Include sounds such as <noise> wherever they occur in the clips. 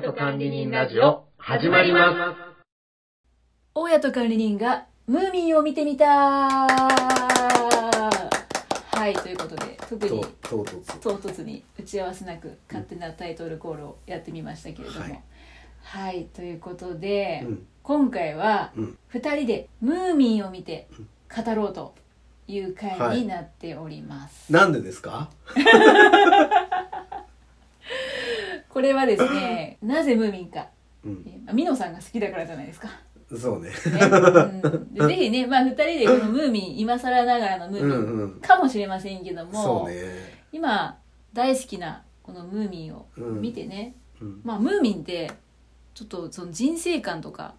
家と管理人ラジオ始まります。大家と管理人がムーミンを見てみた。はいということで特にと唐突。唐突に打ち合わせなく勝手なタイトルコールをやってみましたけれども、はい。はい、ということで、うん。今回はうん。2人でムーミンを見て語ろうという回になっております、なんでですか？<laughs> これはですね <laughs> なぜムーミンか。うん。えーミノさんが好きだからじゃないですか。そうね。ね。うん。でぜひね、まあ、2人でこのムーミン今更ながらのムーミンうんうん。かもしれませんけども、そうね。今大好きなこのムーミンを見てね、うん。まあムーミンってちょっとその人生観とか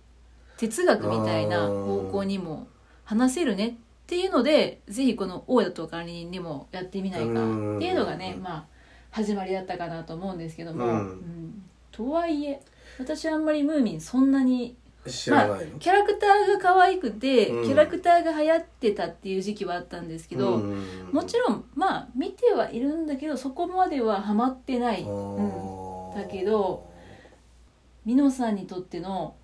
哲学みたいな方向にも話せるねっていうのでぜひこの大家と管理人にもやってみないかっていうのがねうんまあ始まりだったかなと思うんですけども、うん。うん。とはいえ私はあんまりムーミンそんなに知らないの？キャラクターが可愛くて、うん。キャラクターが流行ってたっていう時期はあったんですけど、うん。もちろんまあ見てはいるんだけどそこまではハマってない、あうん、ーだけどミノさんにとっての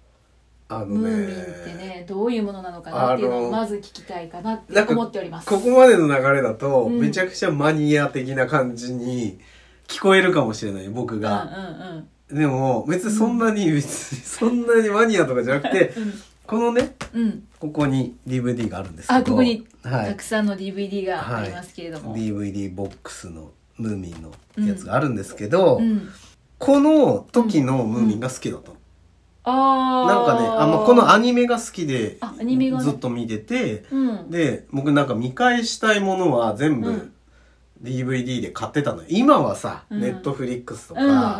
あのムーミンってねどういうものなのかなっていうのをまず聞きたいかなって思っております。ここまでの流れだと、うん。めちゃくちゃマニア的な感じに聞こえるかもしれない僕うんが、うんでも別にそんなに、別にそんなにマニアとかじゃなくてうん。このねうん。うんここに DVD があるんですけど。あここにはい。たくさんの DVD がありますけれども、DVD ボックスのムーミンのやつがあるんですけど、うん、この時のムーミンが好きだったの、ああなんかねあ、まあ、このアニメが好きでずっと見ててうん。で僕なんか見返したいものは全部うん DVD で買ってたのよ。今はさ、うん。ネットフリックスとうか、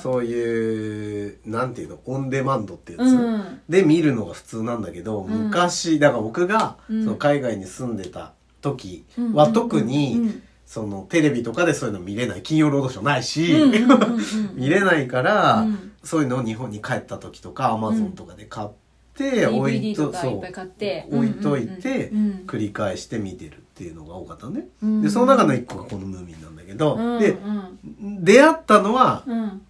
そういうなんていうのオンデマンドってやつ、うん。で見るのが普通なんだけど、うん。昔だから僕が、うん。その海外に住んでた時うん。は特に、うんそのテレビとかでそういうの見れない。金曜ロードショーないし、見れないから、うん。そういうのを日本に帰った時とかアマゾンとかで買って、置いととかいっぱい買って。置いといて、繰り返して見てるっていうのが多かったのね、うん。でその中の一個がこのムーミンなんだけど、うんでうん。出会ったのはうん。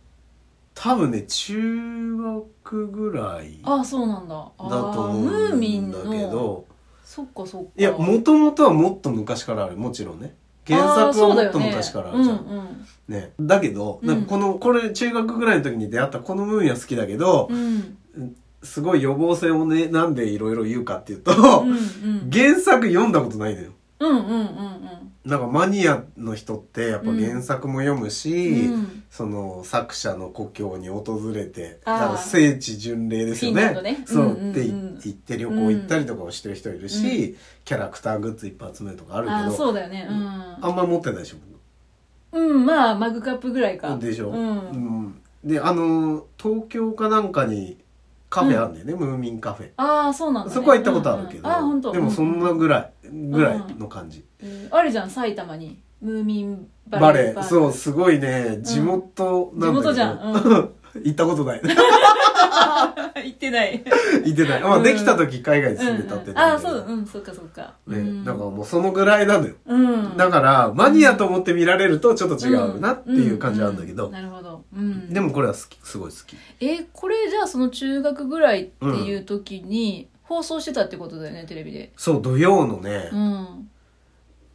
多分ね中学ぐらいだあそうなんだ。とあー思ムーミンうんだけのどそっかそっか。いやもともとはもっと昔からある。もちろんね。原作はもっと昔からあるじゃん。ね。ね、だけど、なんかこの、これ中学ぐらいの時に出会ったこのムーミンは好きだけどすごい予防線をね、なんでいろいろ言うかっていうと、うんうん。原作読んだことないのよ。うんうんうんなんかマニアの人ってやっぱ原作も読むし、うん。その作者の故郷に訪れて、あー。だから聖地巡礼ですよね。フィンランドね。そう、うんうんうん。って言って旅行行ったりとかをしてる人いるし、キャラクターグッズいっぱい集めるとかあるけど、あーそうだよね。あんま持ってないでしょ、うんうんまあマグカップぐらいか。でしょ、うん。うん。であの東京かなんかにカフェあるんだよね、ムーミンカフェ。ああそうなんだね。そこは行ったことあるけど、うんうん。あ本当。でもそんなぐらい、ぐらいの感じ、うんあるじゃん埼玉に。ムーミンババレレー。ーそうすごいね地元なんだけど、地元じゃん。う <laughs> 行ったことない。<laughs> 言ってない。行ってない、まあ、うん。できた時海外に住んでたってうんうん。ああそううんそっかそっか。ね、うん。だからもうそのぐらいなのよ、うん。だからマニアと思って見られるとちょっと違うなっていう感じなんだけど、ううなるほど、うん、でもこれは好きすごい好き。えこれじゃあその中学ぐらいっていう時に放送してたってことだよねテレビで。そう土曜のね、うん。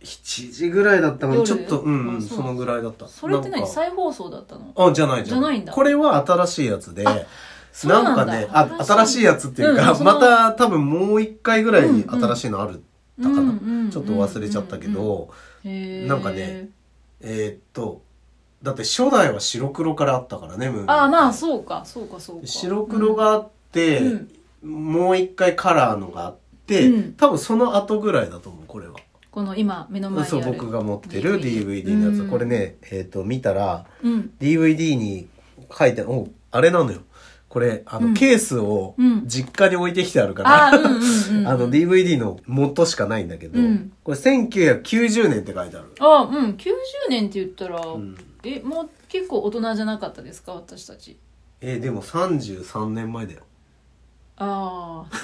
7時ぐらいだったのちょっとうん、うそのぐらいだった。それって何？再放送だったの？あじゃないじゃんじゃないんだ。これは新しいやつでなんだ。なんかねあ新しい。やつっていうか、うんまた多分もう一回ぐらい新しいのあるったかな、うんうんちょっと忘れちゃったけど、なんかねえーっとだって初代は白黒からあったからねムーミンああまあそうかそうかそうか。白黒があって、うん。もう一回カラーのがあって、うん。多分その後ぐらいだと思うこれは。この今目の前にあるそう僕が持ってる DVD のやつ、うん。これねえーっと見たらうん。DVD に書いておあれなのよ。これあの、うん。ケースをうん。実家に置いてきてあるから、あの DVD の元しかないんだけど、うん。これ1990年って書いてある、あうん。90年って言ったら、うんえもう結構大人じゃなかったですか？私たち。えーでも33年前だよ。ああ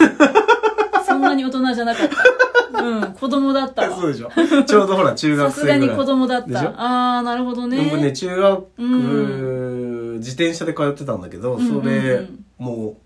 <laughs> そんなに大人じゃなかった。うん子供だったわ。<laughs> そうでしょ。ちょうどほら中さ学生ぐらい。すがに子供だっでしょ。たああなるほどね。僕ね中学う自転車で通ってたんだけど、うんうんうん。それも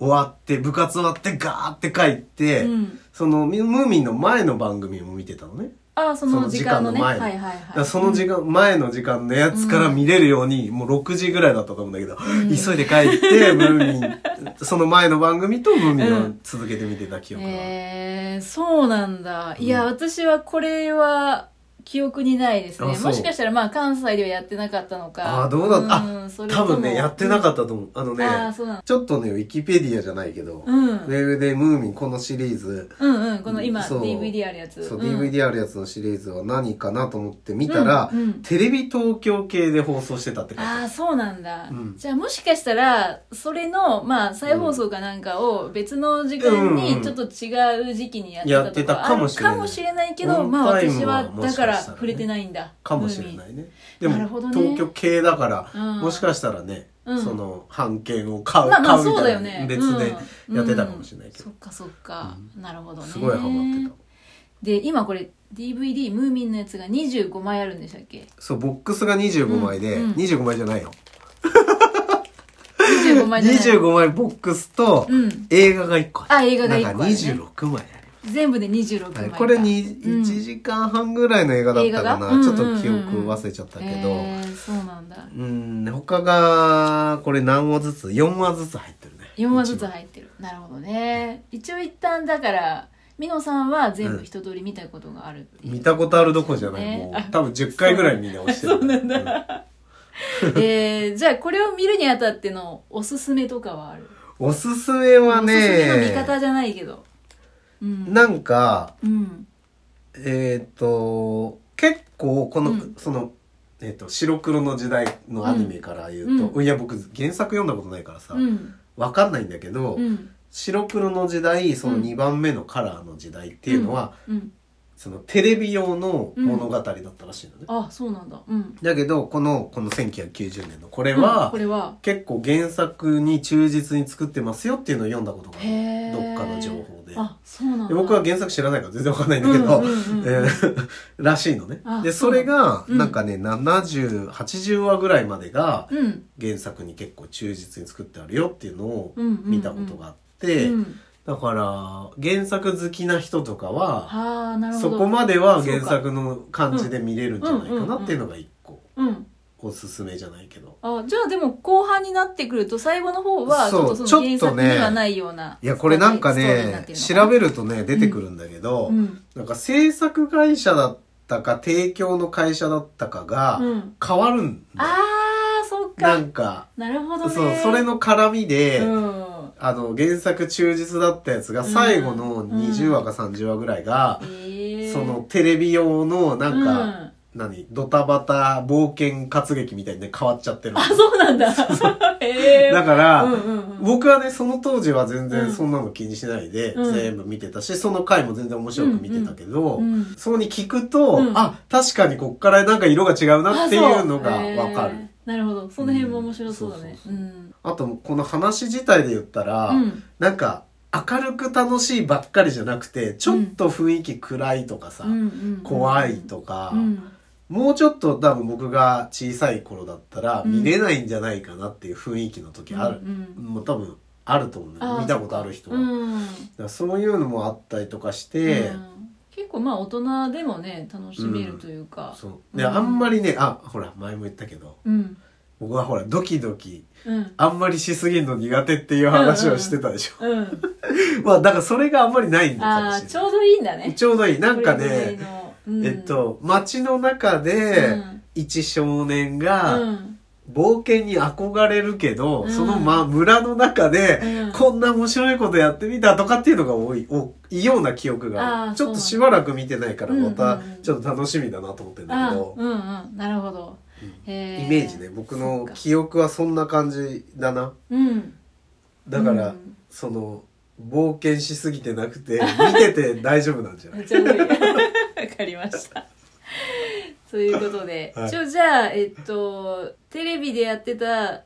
う終わって部活終わってガーって帰って、うん。そのムーミンの前の番組も見てたのねああその時間のね。その時間の前はいはいはい。その時間、前の時間のやつから見れるように、もう6時ぐらいだったと思うんだけど、急いで帰って、<laughs> ムーミン、その前の番組とムーミンを続けて見てた記憶が。えー、そうなんだ。いや、私はこれは記憶にないですね。あそう。もしかしたらまあ関西ではやってなかったのか。あーどうだった？んそれとも。多分ね、やってなかったと思う。あのね、ああそうなん。だちょっとね、ウィキペディアじゃないけど、うん。ウェブでムーミンこのシリーズ、うんうんこの今そう。DVD あるやつ。そう、うん DVD あるやつのシリーズは何かなと思って見たら、うんうん。テレビ東京系で放送してたってある。ああそうなんだ、うん。じゃあもしかしたらそれのまあ再放送かなんかを別の時間うんにちょっと違う時期にやってたとかやってたかもしれないあるかもしれない。けどオンまあタイム私ははもしかしたら。ねだから触れてないんだ。かもしれないね。でも、東京系だから、うん。もしかしたらね、うん。その、版権を買う、まあまあそうだたいな、よね。別でうんやってたかもしれないけど。そっ。かそっか、なるほどね。すごいハマってた。で今これ DVD ムーミンのやつが25枚あるんでしたっけ？そう、ボックスが25枚で、うんうん。25枚じゃないよ。25枚じゃない。25枚ボックスと、うん。映画が1個あ映画が一個あるね。26枚ある。全部で26枚か、はいこれにうん1時間半ぐらいの映画だったかな、映画がちょっと記うんうんうんうん憶忘れちゃったけど、へーそうなんだ。うん、他が、これ何話ずつ ?4 話ずつ入ってるね。4話ずつ入ってる。なるほどね。一応一旦だから美濃さんは全部一通り見たことがあるう、見たことあるどころじゃない、ね。もう多分10回ぐらい見直してる。<laughs> そうなんだ。<laughs> えー、じゃあこれを見るにあたってのおすすめとかはある？おすすめはおすすめの見ね、方じゃないけどうん。なんか、うん。えっ、と、結構この、うん。その、えっ、と、白黒の時代のアニメから言うと、ういや僕原作読んだことないからさ、うん。わかんないんだけど、うん。白黒の時代、そのうん。2番目のカラーの時代っていうのは、うん。そのテレビ用の物語だったらしいのね。あそうなんだ。うん。だけど、この、この1990年のこれうん。は、これは。結構原作に忠実に作ってますよっていうのを読んだことがある。どっかの情報で。あそうなんだ。で僕は原作知らないから全然わかんないんだけど、うんうんうんうん。えー <laughs> らしいのね。あ。で、それが、うん。なんかね、70、80話ぐらいまでがうん。原作に結構忠実に作ってあるよっていうのを見たことがあって、うん。だから、原作好きな人とかは、そこまでは原作の感じで見れるんじゃないかなっていうのが一個、うんおすすめじゃないけど。あじゃあでも後半になってくると最後の方はちそうょっとその原作にはないようないや、これなんかね調べるとね、出てくるんだけど、うん。なんか制作会社だったか、提供の会社だったかがうん。変わるんだよ。ああそっか。なんか、なるほどね。そう、それの絡みで、うん。あの、原作忠実だったやつが、最後の20話か30話ぐらいが、えー。そのテレビ用の、なんか、うん何ドタバタ冒険活劇みたいにね、変わっちゃってる。あそうなんだ。<laughs> へえ。だから、うんうんうん。僕はね、その当時は全然うんそんなの気にしないで、うん。全部見てたし、その回も全然面白く見てたけど、うんうんそうに聞くと、うん。あ、確かにこっからなんか色が違うなっていうのがあそう。わかる。へー。なるほど。その辺も面白そうだね。ううあと、この話自体で言ったら、うん。なんか、明るく楽しいばっかりじゃなくて、ちょっと雰囲気暗いとかさ、うんうんうん。怖いとか、うんもうちょっと多分僕が小さい頃だったらうん見れないんじゃないかなっていう雰囲気の時ある。うんうんもう多分あると思う見たことある人は。うんらそういうのもあったりとかして、うん結構まあ大人でもね楽しめるというかそう。で、うんあんまりね、あ、ほら、前も言ったけど、うん僕はほら、ドキドキ、うんあんまりしすぎるの苦手っていう話をしてたでしょ。うん <laughs> まあ、だからそれがあんまりないんだかもしれない。ちょうどいいんだねちょうどいい。なんかね、のうんえっと、街の中で、一少年うが、ん。冒険に憧れるけど、うん。その、ま、村の中で、うん。こんな面白いことやってみたとかっていうのが多い、多いような記憶が。ちょっとしばらく見てないから、うんまたちょっと楽しみだなと思ってるんだあけど、うんうん。なるほど。イメージね、僕の記憶はそんな感じだな。うん。だから、うん。その、冒険しすぎてなくて、見てて大丈夫なんじゃない？かりました。<laughs> ということで、<laughs> はい。一応じゃあえっとテレビでやってた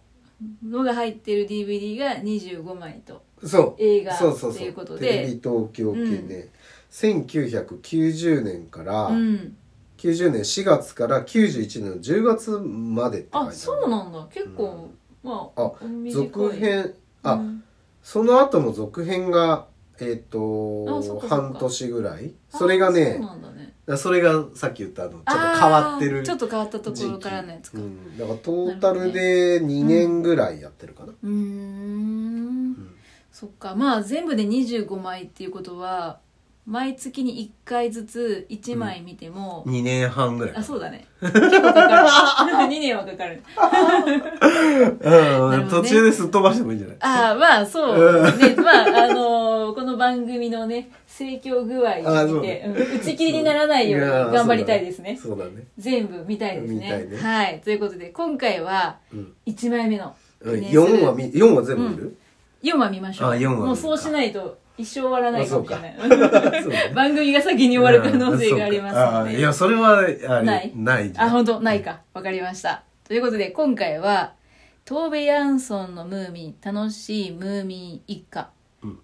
のが入ってる DVD が25枚とそう。映画そうそうそう。っていうことで。テレビ東京系ね、1990年から、うん。90年4月から91年の10月までって書いてある。あそうなんだ。結構まああ続編あ、うん。その後の続編がえっ、と半年ぐらい。それがねそれがさっき言ったあのちょっと変わってるちょっと変わったところからのやつか。う、うん。だからトータルで2年ぐらいやってるかな、ーん。そっか。まあ全部で25枚っていうことは毎月に1回ずつ1枚見ても、2年半ぐらいあそうだね。結構かかる。<laughs> 2年はかかる。<laughs> うん、ね。途中ですっ飛ばしてもいいんじゃない？ああまあそうね。まああのの番組のね盛況具合を見て、うん打ち切りにならないように頑張りたいですね。そうだね。全部見たいですね。ね。はい。ということで今回はうん。1枚目のうん。記念する。4は見4は全部見る、4話見ましょう。あ4話見るもうそうしないと一生終わらないかもしれない。<laughs> 番組が先に終わる可能性がありますので。あいやそれはない。ないあ本当？ないか。わかりました。ということで今回はトーベ・ヤンソンのムーミン楽しいムーミン一家、うん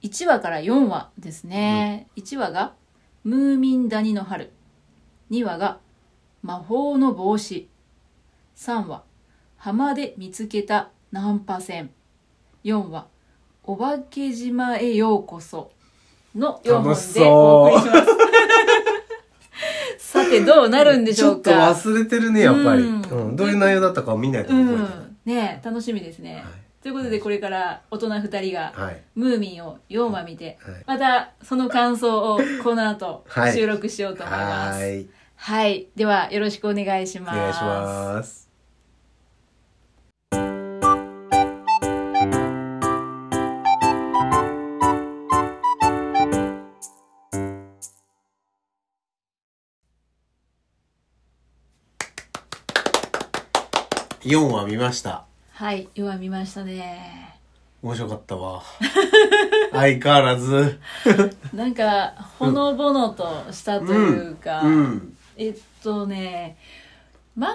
1話から4話ですね、1話がムーミン谷の春。2話が魔法の帽子。3話浜で見つけたナンパ船。4話お化け島へようこそ。の4本でお送りします。<laughs> さてどうなるんでしょうか。ちょっと忘れてるねやっぱり、うん。うん。どういう内容だったかを見ないとう覚えてない、ん。ねえ楽しみですね、ということでこれから大人2人がはい。ムーミンを4話見て、はい。またその感想をこの後はい。収録しようと思います。はーい。はい。ではよろしくお願いします。お願いします。4話見ましたはい4話見ましたね。面白かったわ。<laughs> 相変わらず。<laughs> なんかほのぼのとしたというか、うんえっとね漫画っ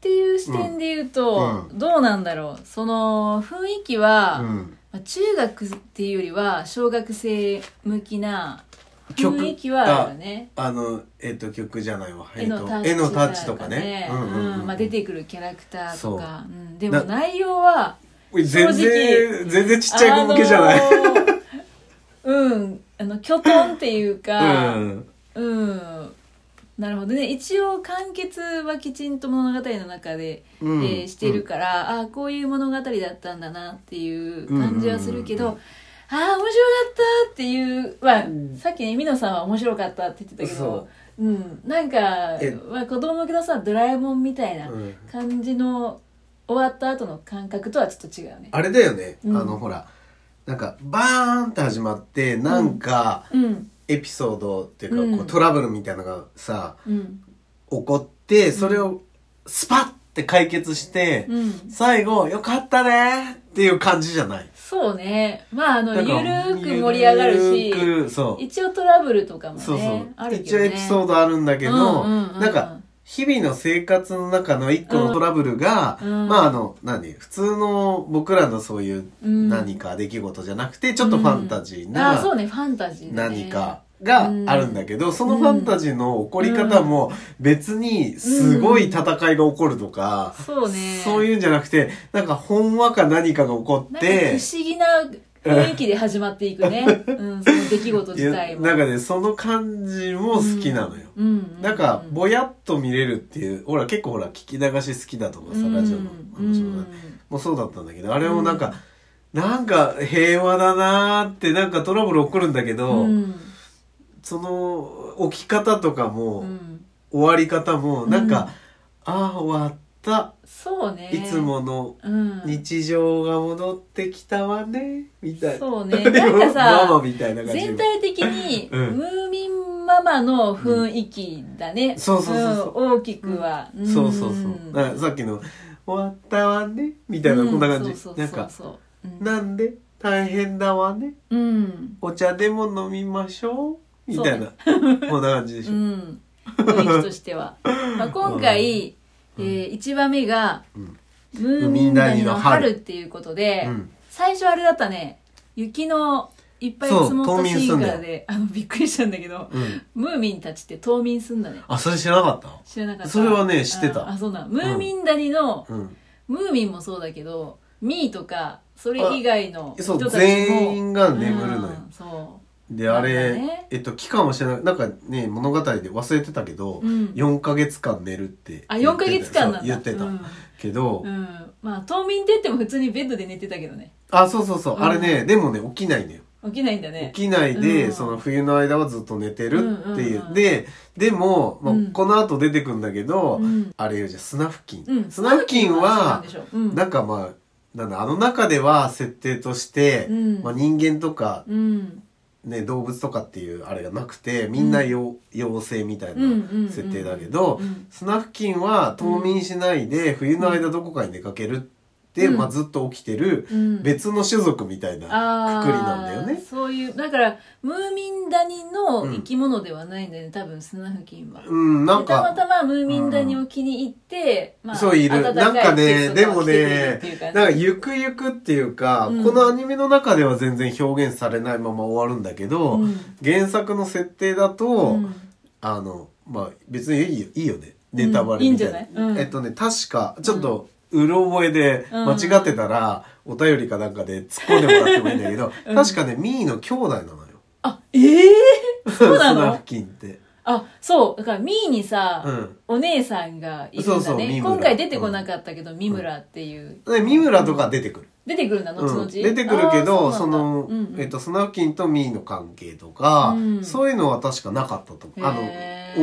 ていう視点で言うと、うどうなんだろう。その雰囲気は、うん。まあ中学っていうよりは小学生向きな曲雰囲気はあるよね。あのえっ、と曲じゃないわ、えっと絵のタッチとかね。出てくるキャラクターとか、う。ん、でもな内容は全正然全然ちっちゃい子向けじゃない、あのー <laughs> うんあのきょとんっていうかうん。うん。なるほどね。一応完結はきちんと物語の中で、うん。えーしてるから、ああこういう物語だったんだなっていう感じはするけど、うんうんうんああ面白かったっていう、まあん。さっきね美濃さんは面白かったって言ってたけそどうん、なんかえ、まあ、子供向けのさドラえもんみたいなうん感じの終わった後の感覚とはちょっと違うね。あれだよね、うん。あのほらなんかバーンって始まってなんかうんエピソードっていうか、うん。こうトラブルみたいなのがさうん。起こってそれをスパッて解決して、うん、最後「よかったね」っていう感じじゃないそうね。まああのゆるーく盛り上がるし一応トラブルとかもねそうそう、あるけどね。一応エピソードあるんだけど、うんうんうん。なんか日々の生活の中の一個のトラブルが、うん。まああの何？普通の僕らのそういううん。何か出来事じゃなくてちょっとファンタジーあなそうね。ファンタジーだね。何かがあるんだけど、そのファンタジーの起こり方も別にすごい戦いが起こるとか、そうね。そういうんじゃなくてなんかほんわか何かが起こって不思議な雰囲気で始まっていくね、<laughs> うん、その出来事自体も。なんかねその感じも好きなのよ、うんうんなんかぼやっと見れるっていうほら結構ほら聞き流し好きだとかさラジオの話ももうそうだったんだけどあれもなんか、なんか平和だなーってなんかトラブル起こるんだけど、うんその起き方とかも、うん。終わり方もなんか、うんああ終わった、そうね。いつものうん。日常が戻ってきたわねみたいな。そうね。<laughs> なんかさママみたいな感じ全体的に、うん。ムーミンママの雰囲気だね、そうそうそうそう。ん。大きくは、ん。そうそうそう。だからさっきの「終わったわね」みたいなこんな感じ、うんそうそう。なんかそうそううん。なんで大変だわね。うん。お茶でも飲みましょうみたいな、こんな感じでしょ、うん。雰囲気としては、<laughs> まあ、今回、えー、1話目がうん「ムーミン谷の春」っていうことで、うん。最初あれだったね。雪のいっぱい積もったシーンからであのびっくりしたんだけどうん、ムーミンたちって冬眠すんだね。あそれ知らなかった知らなかった。それはね知ってた。ああそうなムーミン谷の、うん。ムーミンもそうだけどミーとかそれ以外の人そうたちも全員が眠るのよ。うんそであれ、ね。えっと期間は知らないなんかね物語で忘れてたけど、う、うん、4ヶ月間寝るってあ4ヶ月間なんだ。言ってた、うん。けど、うん。まあ冬眠って言っても普通にベッドで寝てたけどね。あそうそうそう、うん。あれねでもね起きないのよ。起きないんだね。起きないで、うん。その冬の間はずっと寝てるっていう、ででも、まあうん。この後出てくんだけど、うん。あれよじゃんスナフキン、うん。スナフキンそうなんはなんかまあなんだあの中では設定として、うん。まあ、人間とか、うんね、動物とかっていうあれがなくてみんなよ、妖精みたいうんうんうんな設定だけど、うんスナフキンは冬眠しないで冬の間どこかに出かけるって、うんまあ、ずっと起きてるうん。別の種族みたいなあくくりなんだよね。ーそういうだからムーミン谷の生き物ではないんだよね、多分スナフキンは。うんなんでたまかたまムーミン谷を気に入って、まあ、そういる。暖なんかねでもねなんかゆくゆくっていうか、うん。このアニメの中では全然表現されないまま終わるんだけど、うん。原作の設定だと、うん。あのまあ別にいいよいいよね。ネタバレみたいな,、うん。いいえっとね確かちょっとうろ覚えでうん。間違ってたら、お便りかなんかで突っ込んでもらってもいいんだけど、<laughs> うん。確かねミーの兄弟なのよ。あええそうなの？スナフキンって。あそう。だからミーにさ、うん。お姉さんがいるんだね。そうそう今回出てこなかったけど、三村っていう。で三村とか出てくる、出てくるんだ後々、うん。出てくるけどその、うんうん。えっと、スナフキンとミーの関係とか、うん。そういうのは確かなかったと思う。あの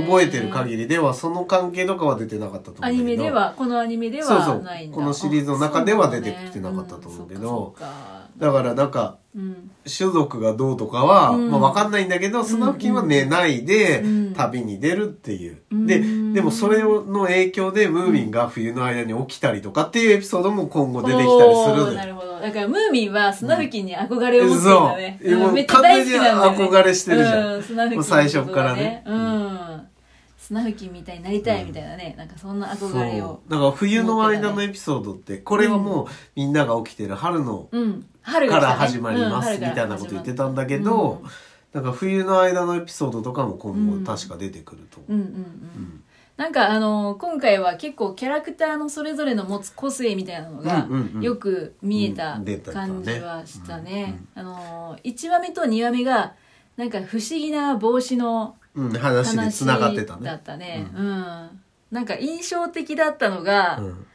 覚えてる限りではその関係とかは出てなかったと思うけど。アニメではこのアニメでそうそうはないんだ。このシリーズの中では出てきてあなかったと思うけど。ねうんだからなんかうん。種族がどうとかは、うん。まあ、わかんないんだけど、スナフキンは寝ないでうん。旅に出るっていう。うん。で、でもそれの影響でムーミンが冬の間に起きたりとかっていうエピソードも今後出てきたりするおーのよ。なるほど。だからムーミンはスナフキンに憧れを持ってるんだね、そうもう。めっちゃ大好きなんだよ、ね、完全に憧れしてるじゃん。うん、スナフキンのことがもう最初からね。うん。スナフキンみたいになりたいみたいなね、なんかそんなそう。憧れをだから冬の間のエピソードって、これはもうみんなが起きてる春のうん。春から始まりますみたいなこと言ってたんだけど、なんか冬の間のエピソードとかも今後確か出てくると思う。うんうんうん。うんなんかあの今回は結構キャラクターのそれぞれの持つ個性みたいなのがよく見えた感じはしたねうん。あの1話目と2話目がなんか不思議な帽子のうん、話で話繋がってただね。ったね。うん。なんか印象的だったのが、うん。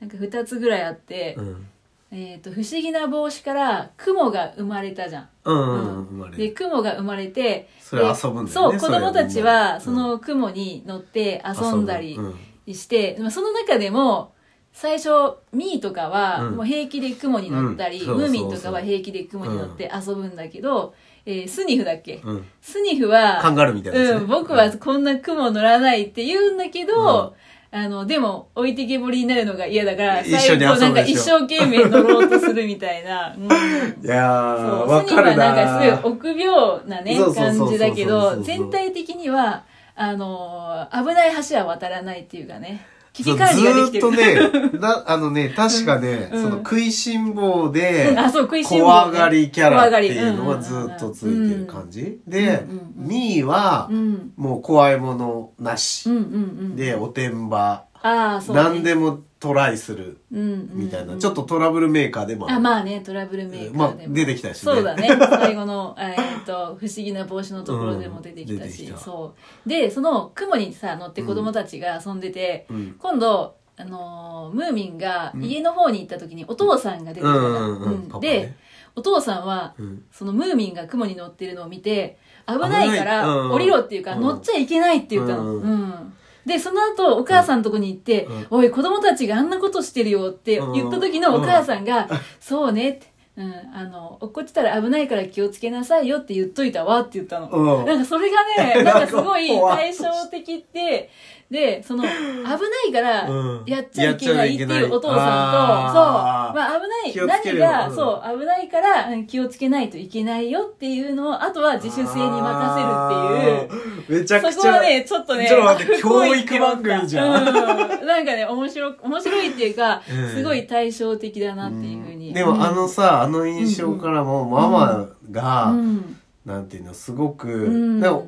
なんか2つぐらいあって、うん。えっ、と、不思議な帽子から雲が生まれたじゃん。うんうん、生まれで、る。雲が生まれて、それで遊ぶんだそう、よね。子供たちは、うんその雲に乗って遊んだりして、まあその中でも、最初、ミーとかは、うんもう平気で雲に乗ったり、うんそうムーミンそうそうとかは平気で雲に乗って遊ぶんだけど、えースニフだっけ、うん。スニフは、カンガルーみたいなね。うん、僕はこんな雲乗らないって言うんだけど、あの、でも、置いてけぼりになるのが嫌だから、一緒に遊ぶでしょ。なんか一生懸命乗ろうとするみたいな。うん。<laughs> いやー、わかるスニーはなんかすなごい臆病なね、感じだけど、全体的には、あのー、危ない橋は渡らないっていうかね、危機管理ができてる。ずーっとね、<laughs> な、あのね、確かね、うんその食いしん坊でうん、あ、そう、食いしん坊ね怖がりキャラっていうのはずっとついてる感じ。でミーはう、ん。もう怖いものなしうん。うんうん。で、おてんば。ああ、そう、ね。何でもトライする。うんうんうん。みたいな。ちょっとトラブルメーカーでもある。あ、まあね、トラブルメーカーでも。まあ出てきたしね。そうだね。最後の、えーっと、不思議な帽子のところでも出てきたし、うんた。そう。で、その雲にさ、乗って子供たちが遊んでて、うん。今度、あのームーミンがうん。家の方に行った時にお父さんが出てきたじゃん。うんうんうんうん。パパね。で、お父さんは、うん。そのムーミンが雲に乗ってるのを見て、危ないからうん。降りろっていうか、うん。乗っちゃいけないって言ったの。うん。うんで、その後、お母さんのとこに行って、うん。おい、子供たちがあんなことしてるよって言った時のお母さんが、そうねって、うん、あの、落っこちたら危ないから気をつけなさいよって言っといたわって言ったの。うん。なんかそれがね、<laughs> なんかすごい対照的って、で、その、危ないからうん。やっちゃいけないっていうお父さんと、そう、まあ危気をない、何が、うん。そう、危ないからうん気をつけないといけないよっていうのを、あとは自主性に任せるっていう、っていう。めちゃくちゃ。そこはね、ちょっとね、ちょっと待って <laughs> 教育番組じゃん。うん。なんかね、面白い、面白いっていうか、うん。すごい対照的だなっていうふうに。でもあのさ、あの印象からもママが、うん、なんていうの、すごく、うん、なんか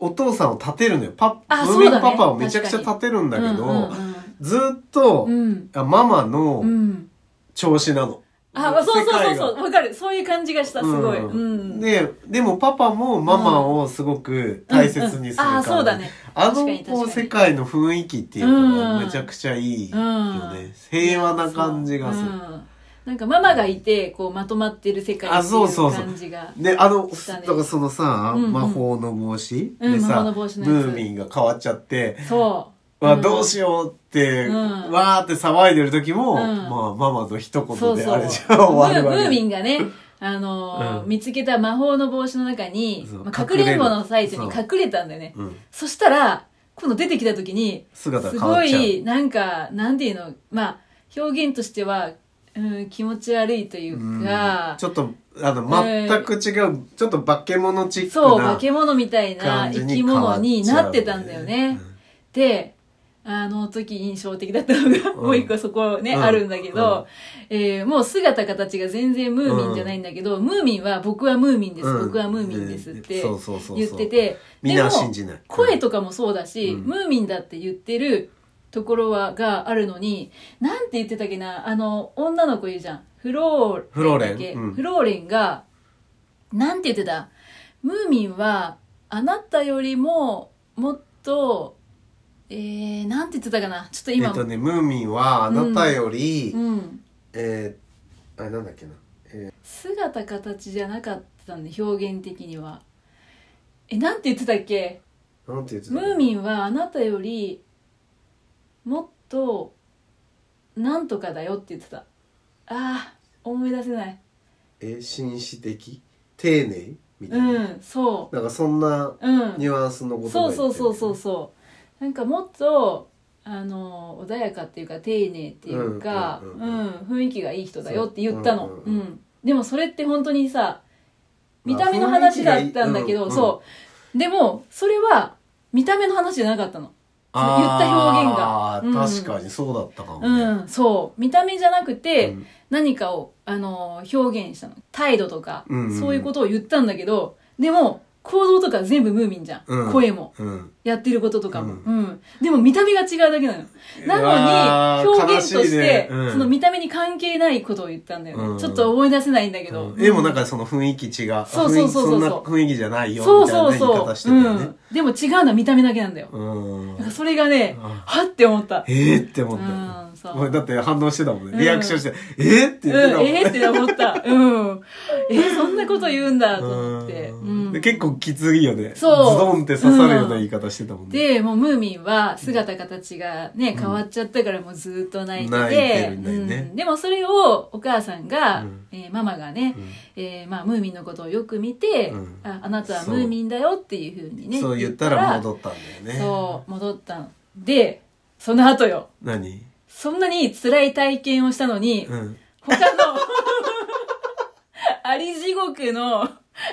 お父さんを立てるのよ。パあムーミンパパをめちゃくちゃ立てるんだけど、うんうんずっと、うん、あママの、うん、調子なの。あ、まあそうそうそうそう、わかる。そういう感じがした、すごい。うん。で、でもパパもママをすごく大切にするうんうん感じ。あそうだねあの世界の雰囲気っていうのがうんめちゃくちゃいいようんね。平和な感じがする。うんなんかママがいて、こう、まとまってる世界ってあそういそうそうう感じが。で、あの、だからそのさ、うんうん魔法の帽子でさ、ム法の帽子のやつーミンが変わっちゃって、そう。わ、んどうしようって、うんわーって騒いでる時も、んまあ、ママの一そうそう。言であれじゃん終わるわけ。ムーミンがね、あのーうん見つけた魔法の帽子の中にそう、まあ、かくれんぼのサイズに隠れたんだよね。うんそしたら、今度出てきた時に、姿す。ごい、なんか、なんていうの、まあ、表現としては、うん、気持ち悪いといううん。か、ちょっと、あの、全く違う、ちょっと化け物チックな。そう、化け物みたいな生き物になってたんだよね。で、あの時印象的だったのが、うん。もう一個そこね、うん。あるんだけど、えーもう姿形が全然ムーミンじゃないんだけど、ムーミンは僕はムーミンです、うん。僕はムーミンですって言ってて、みんなは信じない。声とかもそうだし、うん。ムーミンだって言ってるところはがあるのに、なんて言ってたっけな、あの、女の子いるじゃん。フロー。フローレンうんフローレンが、なんて言ってた？ムーミンは、あなたよりも、もっと、えー、なんて言ってたかな？ちょっと今、えっとね、ムーミンはあなたより、うん。えー、あれなんだっけな？え姿形じゃなかったんで、表現的には。え、なんて言ってたっけ？ー、なんて言ってたムーミンはあなたよりもっとなんとかだよって言ってた。ああ思い出せない。え、紳士的？丁寧みたいな？うんそなんかそんなううん。ニュアンスのことそうそうそうそうそう。なんかもっとあの穏やかっていうか丁寧っていうか、うんんううん。うん雰囲気がいい人だよって言ったの、そうううんんうん。でもそれって本当にさ見た目の話だったんだけど、まあ雰囲気がいいうん。そう。でもそれは見た目の話じゃなかったの言った表現が確かにそうだったかもうね。ん、そう。見た目じゃなくて、うん何かを、あの、表現したの。態度とか、うんうんそういうことを言ったんだけど、でも、行動とか全部ムーミンじゃん。うん声も。うん。やってることとかも、ううん。でも見た目が違うだけなの。なのに、ー表現とし悲しいねて、うんその見た目に関係ないことを言ったんだよね。うんちょっと思い出せないんだけど。うんでもなんかその雰囲気違う。そうそうそうそう雰囲気そんな雰囲気じゃないよそうみたいなそうそう。言い方してたよねうん。。でも違うのは見た目だけなんだよ。うんそれがね、あはって思った。えーって思っうた。ん、そう。だって反応してたもんね。うんリアクションして、えーって言ってたもうん、んね。えー、って思った。うん。えー、そんなこと言うんだと思って。ううん結構きついよね。そうズドンって刺さるような言い方してたもんね。で、もうムーミンは姿形がね、変わっちゃったからもうずっと泣いてて、んだよね。うん。でもそれをお母さんが、うん。えーママがね、うん。えーまあ、ムーミンのことをよく見て、うん。ああなたはムーミンだよっていうふうにねそう言ったら戻ったんだよね。そう戻ったのでその後よ。何？そんなに辛い体験をしたのに、うん。他の <laughs> あり地獄の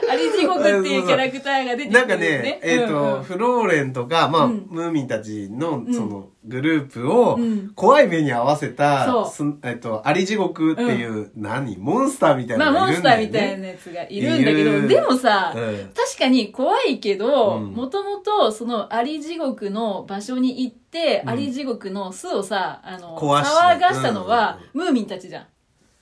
あり地獄っていうキャラクターが出てくるなんかね、えっ、と、うんうん。フローレンとか、まあ、うん。ムーミンたちの、ん。その、グループをうん、怖い目に合わせた、そう。すえっ、と、アリ地獄っていう、何？モンスターみたいなまあモンスターのがいるんだよね。みたいなやつがいるんだけど、でもさ、うん。確かに怖いけど、うん。もともとそのアリ地獄の場所に行って、うん。アリ地獄の巣をさ、あの、騒がしたのは、ムーミンたちじゃん。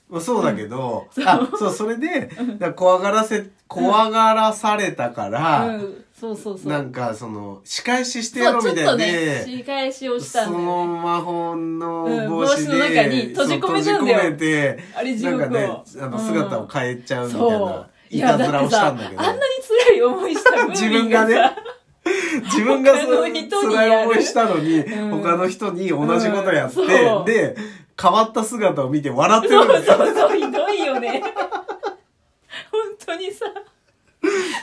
まあそうだけど、あ、そう、それで、だ怖がらせ、怖がらされたから、うん、そうそうそう。なんか、その、仕返ししてそう、やろうみたいちょっとね、で、仕返しをしたんだそのよね。魔法のうん帽子で、帽子の中に閉じ込めたんだよ。そう閉じ込めて、地。なんかね、あの、姿を変えちゃうみたいな、そう。いたずらをだってさ、あんなにしたんだけど、辛い思いしたムーミンがさ。自分がね <laughs> 自分がそう他の人にやる。辛い思いしたのに、うん。他の人に同じことやって、うん。そう。で、変わった姿を見て笑ってるそう。そうそう、ひどいよね。<laughs> 本当にさ。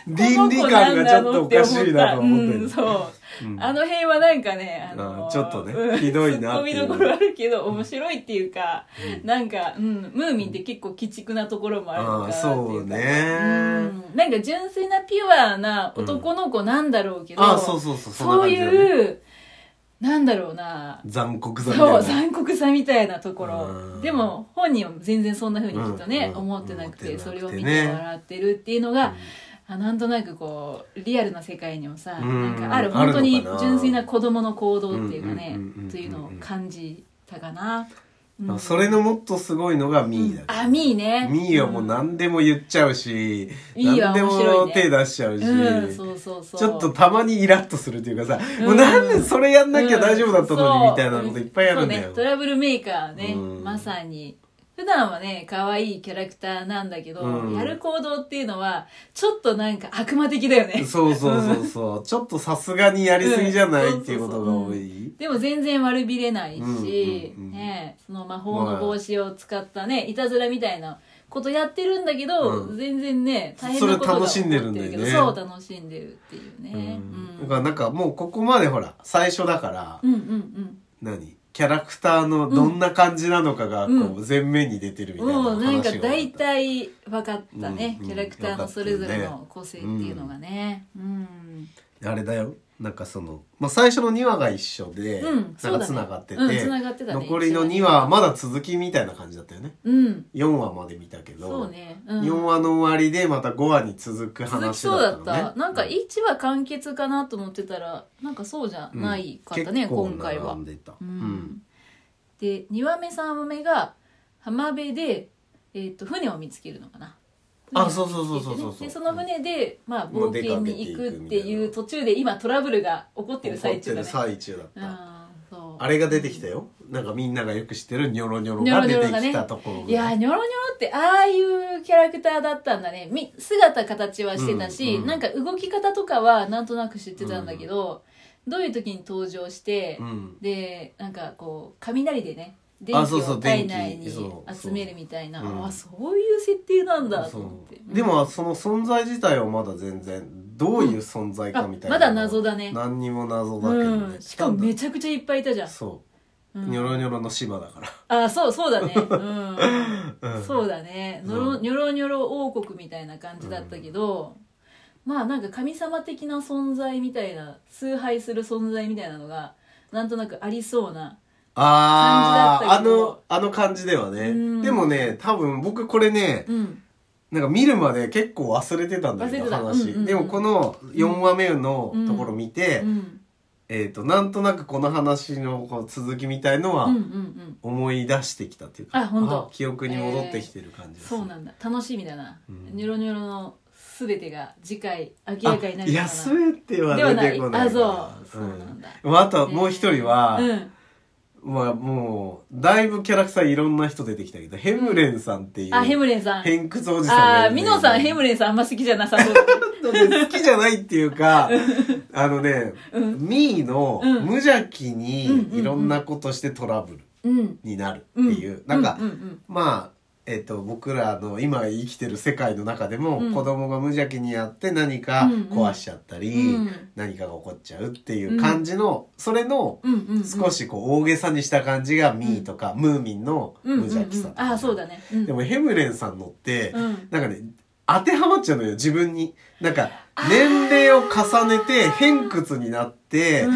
倫理観がちょっとおかしいなと思ってうん、る。そう。うんあの辺はなんかね、あのあちょっとねうんひどいなっていうツッコミどころあるけど、面白いっていうか、なんか、うん、ムーミンって結構鬼畜なところもあるのかそうねうんなんか純粋なピュアな男の子なんだろうけど、あ、そうそうそう、そう。いう、なんだろうな、残酷さみたいな。そう、残酷さみたいなところ。う。ん。でも、本人は全然そんな風にきっとね、うん。思ってなくて、それを見て笑ってるっていうのが、あなんとなくこう、リアルな世界にもさ、うん。なんかある、本当に純粋な子供の行動っていうかねというのを感じたかな。うん。それのもっとすごいのがミーだあミーね。ミーはもう何でも言っちゃうし、ミーは何でも手出しちゃうし、ちょっとたまにイラッとするというかさ、うん。もうなんでそれやんなきゃ大丈夫だったのにうん。みたいなこといっぱいあるんだよ。ね、トラブルメーカーね、うん。まさに普段はね可愛いキャラクターなんだけど、うん。やる行動っていうのはちょっとなんか悪魔的だよね。そうそうそうそう。<laughs> ちょっとさすがにやりすぎじゃない、うんっていうことが多い。でも全然悪びれないし、うんうんうんね、その魔法の帽子を使ったねい。たずらみたいなことやってるんだけど、うん。全然ね大変なことがそれ楽しんでるんだよそう楽しんでるっていうね、うん。だからなんかもうここまでほら、最初だから、うん、うんうん。何？キャラクターのどんな感じなのかがこうう前面に出てるみたいなもうなんか話が大体分かったね、うんキャラクターのそれぞれの個性っていうのがね。うん、あれだよなんかその、まあ、最初の2話が一緒で、うんなんか繋がってて、そうん繋がってたね残りの2話はまだ続きみたいな感じだったよね。うん、4話まで見たけど、そうね、うん、4話の終わりでまた5話に続く続き話そうだった。だったのねなん。か1話完結かなと思ってたらなんかそうじゃないかったね、今回は。並んでた、ううん。ん、で2話目3話目が浜辺で、えー、と船を見つけるのかなあそうそうそうそうそうそう。でその船で、まあ、冒険に行くっていう途中で今トラブルが起こってる最中だね。怒ってる最中だった、あれが出てきたよ。なんかみんながよく知ってるニョロニョロが出てきたところいやーニョロニョロってああいうキャラクターだったんだね。み姿形はしてたし、うんうんなんか動き方とかはなんとなく知ってたんだけど、どういう時に登場して、うん。でなんかこう雷でね電気を体内に集めるみたいな。あそういう設定なんだと思って。でもその存在自体はまだ全然どういう存在かみたいな、あまだ謎だね。何にも謎だけどね、うん、しかもめちゃくちゃいっぱいいたじゃん。そう、うん。ニョロニョロの島だから。あそうそうだね。うん、<laughs> うん。そうだね。ニョロニョロニョロ王国みたいな感じだったけど、まあなんか神様的な存在みたいな崇拝する存在みたいなのがなんとなくありそうなあーあ感じだったけど。のあの感じではね、うん。でもね多分僕これねうん。なんか見るまで結構忘れてたんだけど話、うんうんうん。でもこの4話目のところ見て、うん。えっ、となんとなくこの話の続きみたいのはうんうんうん。思い出してきたっていうか、あ本当。記憶に戻ってきてる感じがす。るそうなんだ。楽しみだな、うん。ニョロニョロの全てが次回明らかになるのかな。いや全ては出てこないあそう。そうなんだ。うんまあ、あとはもう一人は、うんまあもうだいぶキャラクターいろんな人出てきたけど、ヘムレンさんっていうあヘムレンさん。偏屈おじさんあがいるあミノさんヘムレンさんあんま好きじゃなさそう。<laughs> 好きじゃないっていうか、あのね、ミーのうん。無邪気にいろんなことしてトラブルうん。になるっていう、なんか、うんうん。まあ、えっ、と、僕らの今生きてる世界の中でも、うん。子供が無邪気にやって何か壊しちゃったり、うん。何かが起こっちゃうっていう感じの、それのうんうんうん。少しこう大げさにした感じがミーとか、ムーミンの無邪気さ、うん。うんうんああそうだね、うん。でもヘムレンさんのって、うん。なんかね当てはまっちゃうのよ自分に。なんか年齢を重ねて偏屈になって、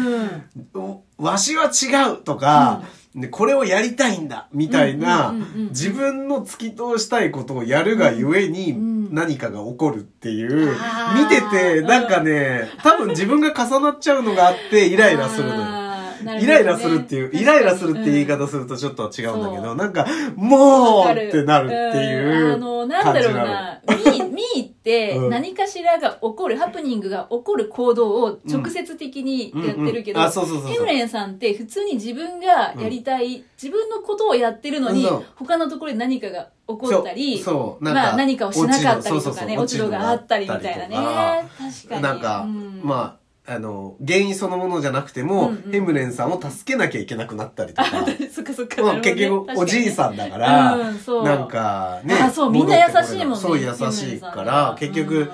おわしは違うとか、でこれをやりたいんだみたいな、自分の突き通したいことをやるがゆえにん何かが起こるっていう、見ててなんかね多分自分が重なっちゃうのがあってイライラするのよ。イライラするっていう、イライラするって言い方するとちょっと違うんだけど、なんか、もうってなるっていううん。あのなんだろうな。ミーミーってうん。何かしらが起こる、ハプニングが起こる行動を直接的にやってるけど、ヘムレンさんって普通に自分がやりたい、自分のことをやってるのに、他のところで何かが起こったりそう。まあ、何かをしなかったりとかね落ち度度があったりみたいなね。確かになんか、うん。まあ、あの、原因そのものじゃなくても、うんうん。ヘムレンさんを助けなきゃいけなくなったりとか、<laughs> そっかそっか、まあ、結局、おじいさんだから、うんなんかね、あそうみんな優しいもんね。そう優しいから、結局、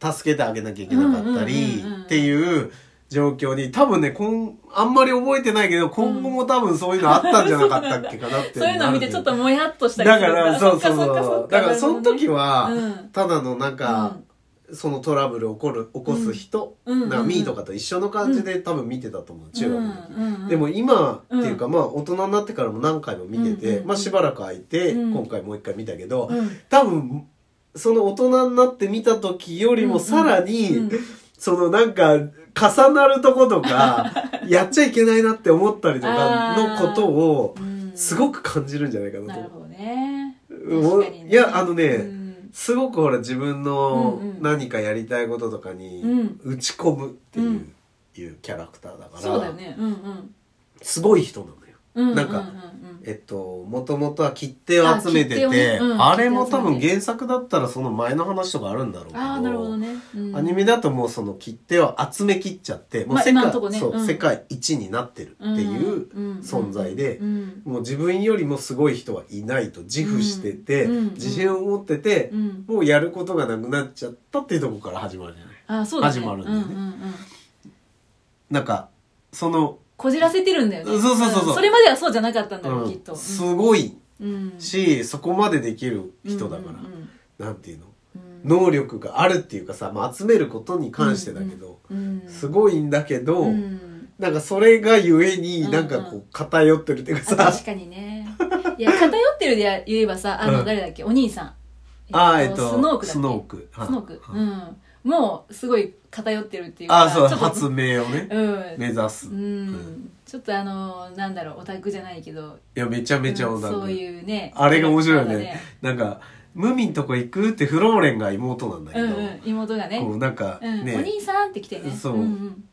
助けてあげなきゃいけなかったりうんうんうんうん。っていう状況に多分ねこんあんまり覚えてないけど今後も多分そういうのあったんじゃなかったっけかなってそういうのを見てちょっともやっとしたりだするから。そうそうそう。かだからその時はうん。ただのなんかそのトラブル起こる起こす人うん。なミーとかと一緒の感じで多分見てたと思う中学の時。うん。うん。うん。でも今っていうかまあ大人になってからも何回も見てうんうんてうん。まあしばらく空いてうん。今回もう一回見たけどうん。多分その大人になって見た時よりもさらに、うん。そのなんか重なるとことか <laughs> やっちゃいけないなって思ったりとかのことをうんすごく感じるんじゃないかなと。なるほどね。思う確かにね。いやあのね、うんすごくほら自分の何かやりたいこととかにうん。打ち込むっていう,、うんいうキャラクターだからそうだよね。うんうん。すごい人なのなんかえっと、もともとは切手を集めてて、ねうんあれも多分原作だったらその前の話とかあるんだろうけど、ああなるほどね、うんアニメだともうその切手を集め切っちゃって、もうまあ世界,、今のとこね。そううん。世界一になってるっていう存在で、うん。もう自分よりもすごい人はいないと自負してて、自信を持ってて、うん。もうやることがなくなっちゃったっていうところから始まるじゃない。ああそうだね。始まるんだよね。うんうんうん。なんか、その、こじらせてるんだよね。そうそうそうそう。んそれまではそうじゃなかったんだろう、うん。きっと。すごいうん。し、そこまでできる人だから、なんていうの？うん。能力があるっていうかさ、まあ、集めることに関してだけど、うんすごいんだけど、うん。なんかそれがゆえにうんなんかこう偏ってるっていうかさ、あ確かにね。いや偏ってるで言えばさあの、うん。誰だっけ？お兄さん。あーえっとスノークスノーク。はい。スノーク。はい。うんもうすごい偏ってるっていうああそう発明をね、うん。目指す、ういん。ちょっとあのなんだろうオタクじゃないけど。やめちゃめちゃうんオタク。そういうねあれが面白いよね。キャラクなんかムーミンとこ行くってフローレンが妹なんだけど、うんうん妹がね。こうなんかうんね、お兄さんって来てね。そう。んん。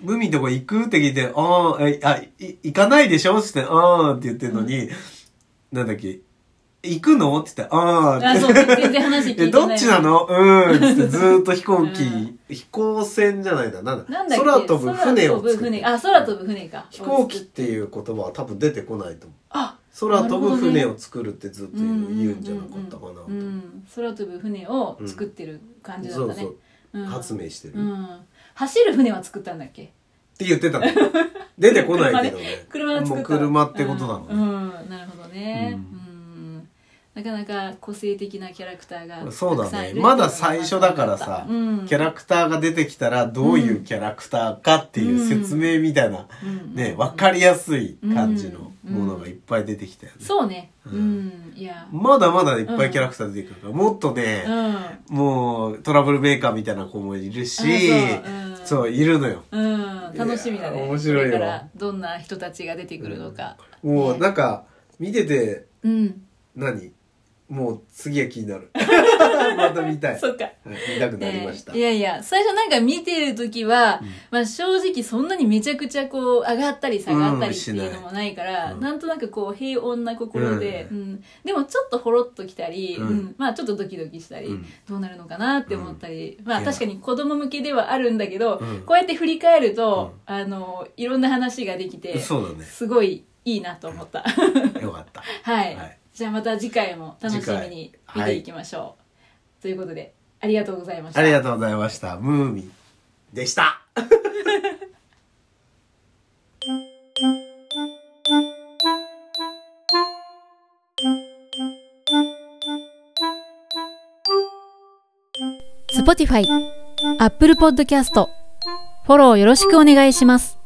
ムーミンとこ行くって聞いて、ああ、え、あ、い、行かないでしょ？って言って、ああって言ってるのに、なんだっけ、行くの？って言って、ああ。あそう全然話聞いてえ、ない。どっちなの？うん。つってずーっと飛行機、うん。飛行船じゃないな。なんだなんだ空飛ぶ船をあ空飛ぶ船か。飛行機っていう言葉は多分出てこないと思う。あ空飛ぶ船を作るってずっと言う,、んじゃなかったかなと、うんうん空飛ぶ船を作ってる感じだったねそうそう、うん。発明してる、走る船は作ったん。だっけて言ってたの出てこないけどね車は作ったもう車ってことなのね、うん、うん。なるほどね、ううんなかなか個性的なキャラクターがそうだね。まがだ最初だからさ、うん、キャラクターが出てきたらどういうキャラクターかっていう説明みたいな、うん。ね分かりやすい感じのものがいっぱい出てきたよね、そうね。う、うん。いや。まだまだいっぱいキャラクター出てくるから、もっとねう、ん。もうトラブルメーカーみたいな子もいるしあそう。いるのよ。うん、楽しみだね。面白いよ。からどんな人たちが出てくるのか、もうねなんか見ててうん。何？もう次は気になる。<laughs> また見たい、そっか。はい見たくなりました、ねいやいや最初なんか見てる時は、まあ正直そんなにめちゃくちゃこう上がったり下がったりっていうのもないから、うんなん。となくこう平穏な心で、うん。でもちょっとほろっときたり、うん。うん。まあちょっとドキドキしたり、うん。どうなるのかなって思ったり、まあ確かに子供向けではあるんだけど、うん。こうやって振り返ると、あのいろんな話ができてそうだね。すごいいいなと思った。よかった。<laughs> はい、はいじゃあまた次回も楽しみに見ていきましょう、ということでありがとうございました。ありがとうございました。ムーミン。でした。<laughs> Spotify、Apple Podcast、フォローよろしくお願いします。